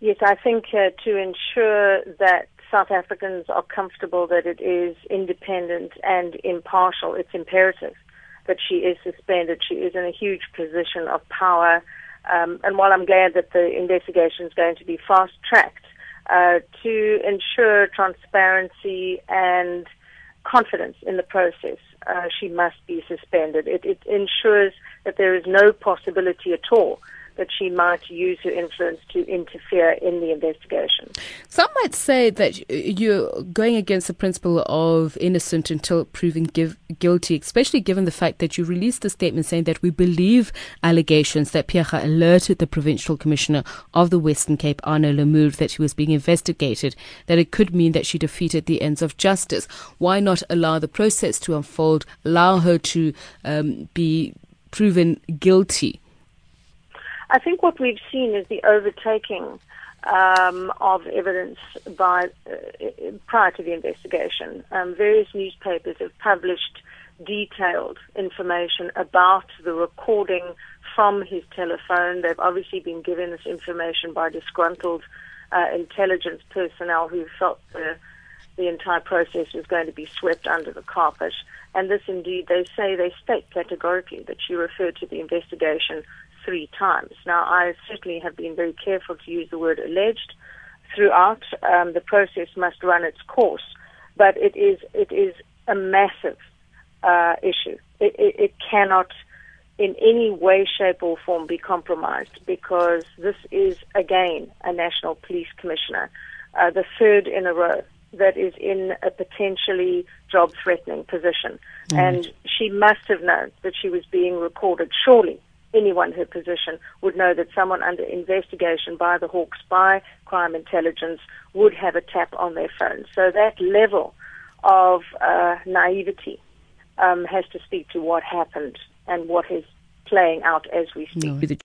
Yes, I think uh, to ensure that South Africans are comfortable that it is independent and impartial, it's imperative that she is suspended. She is in a huge position of power. Um, and while I'm glad that the investigation is going to be fast tracked, uh, to ensure transparency and confidence in the process, uh, she must be suspended. It, it ensures that there is no possibility at all that she might use her influence to interfere in the investigation. Some might say that you're going against the principle of innocent until proven give, guilty, especially given the fact that you released a statement saying that we believe allegations that Phiyega alerted the provincial commissioner of the Western Cape, Arno Lamoer, that he was being investigated, that it could mean that she defeated the ends of justice. Why not allow the process to unfold, allow her to um, be proven guilty? I think what we've seen is the overtaking um, of evidence by uh, prior to the investigation. Um, various newspapers have published detailed information about the recording from his telephone. They've obviously been given this information by disgruntled uh, intelligence personnel who felt the the entire process was going to be swept under the carpet. And this indeed, they say, they state categorically that she referred to the investigation three times. Now, I certainly have been very careful to use the word alleged throughout. Um, the process must run its course, but it is it is a massive uh, issue. It, it, it cannot, in any way, shape, or form, be compromised because this is again a national police commissioner, uh, the third in a row that is in a potentially job threatening position. Mm. And she must have known that she was being recorded. Surely anyone her position would know that someone under investigation by the Hawks, by crime intelligence, would have a tap on their phone. So that level of uh, naivety um, has to speak to what happened and what is playing out as we speak. No.